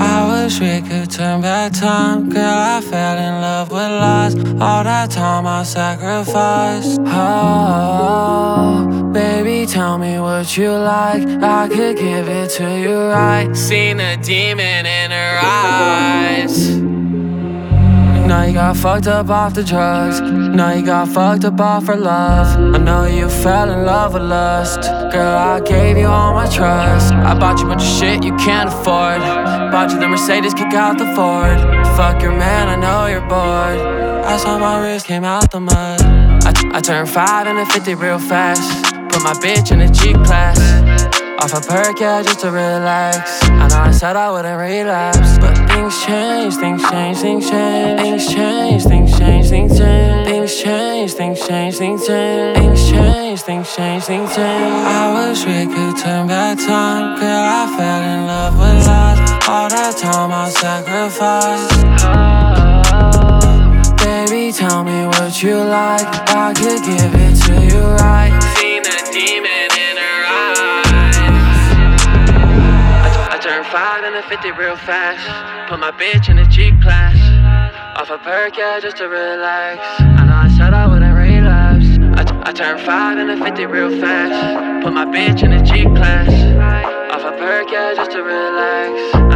I wish we could turn back time. Girl, I fell in love with lies. All that time I sacrificed. Oh, baby, tell me what you like. I could give it to you right. Seen a demon in her eyes. Now you got fucked up off the drugs. Now you got fucked up off for love. I know you fell in love with lust. Girl, I gave you all my trust. I bought you a bunch of shit you can't afford. Bought you the Mercedes, kick out the Ford. Fuck your man, I know you're bored. I saw my wrist came out the mud. I, I turned five a 50 real fast. Put my bitch in a G class. Off a Perc, yeah, just to relax. I know I said I wouldn't relapse, Things change, things change, things change. Things change, things change, things change. Things change, things change, things change. Things change, things change, things change. I wish we could turn back time. Girl, I fell in love with lies. All that time I sacrificed. Baby, tell me what you like. I could give it to you right. Turned five and a 50 real fast. Put my bitch in a G class. Off a Perc, yeah, just to relax. I know I said I wouldn't relapse. I, I turned five and a 50 real fast. Put my bitch in a G class. Off a Perc, yeah, just to relax.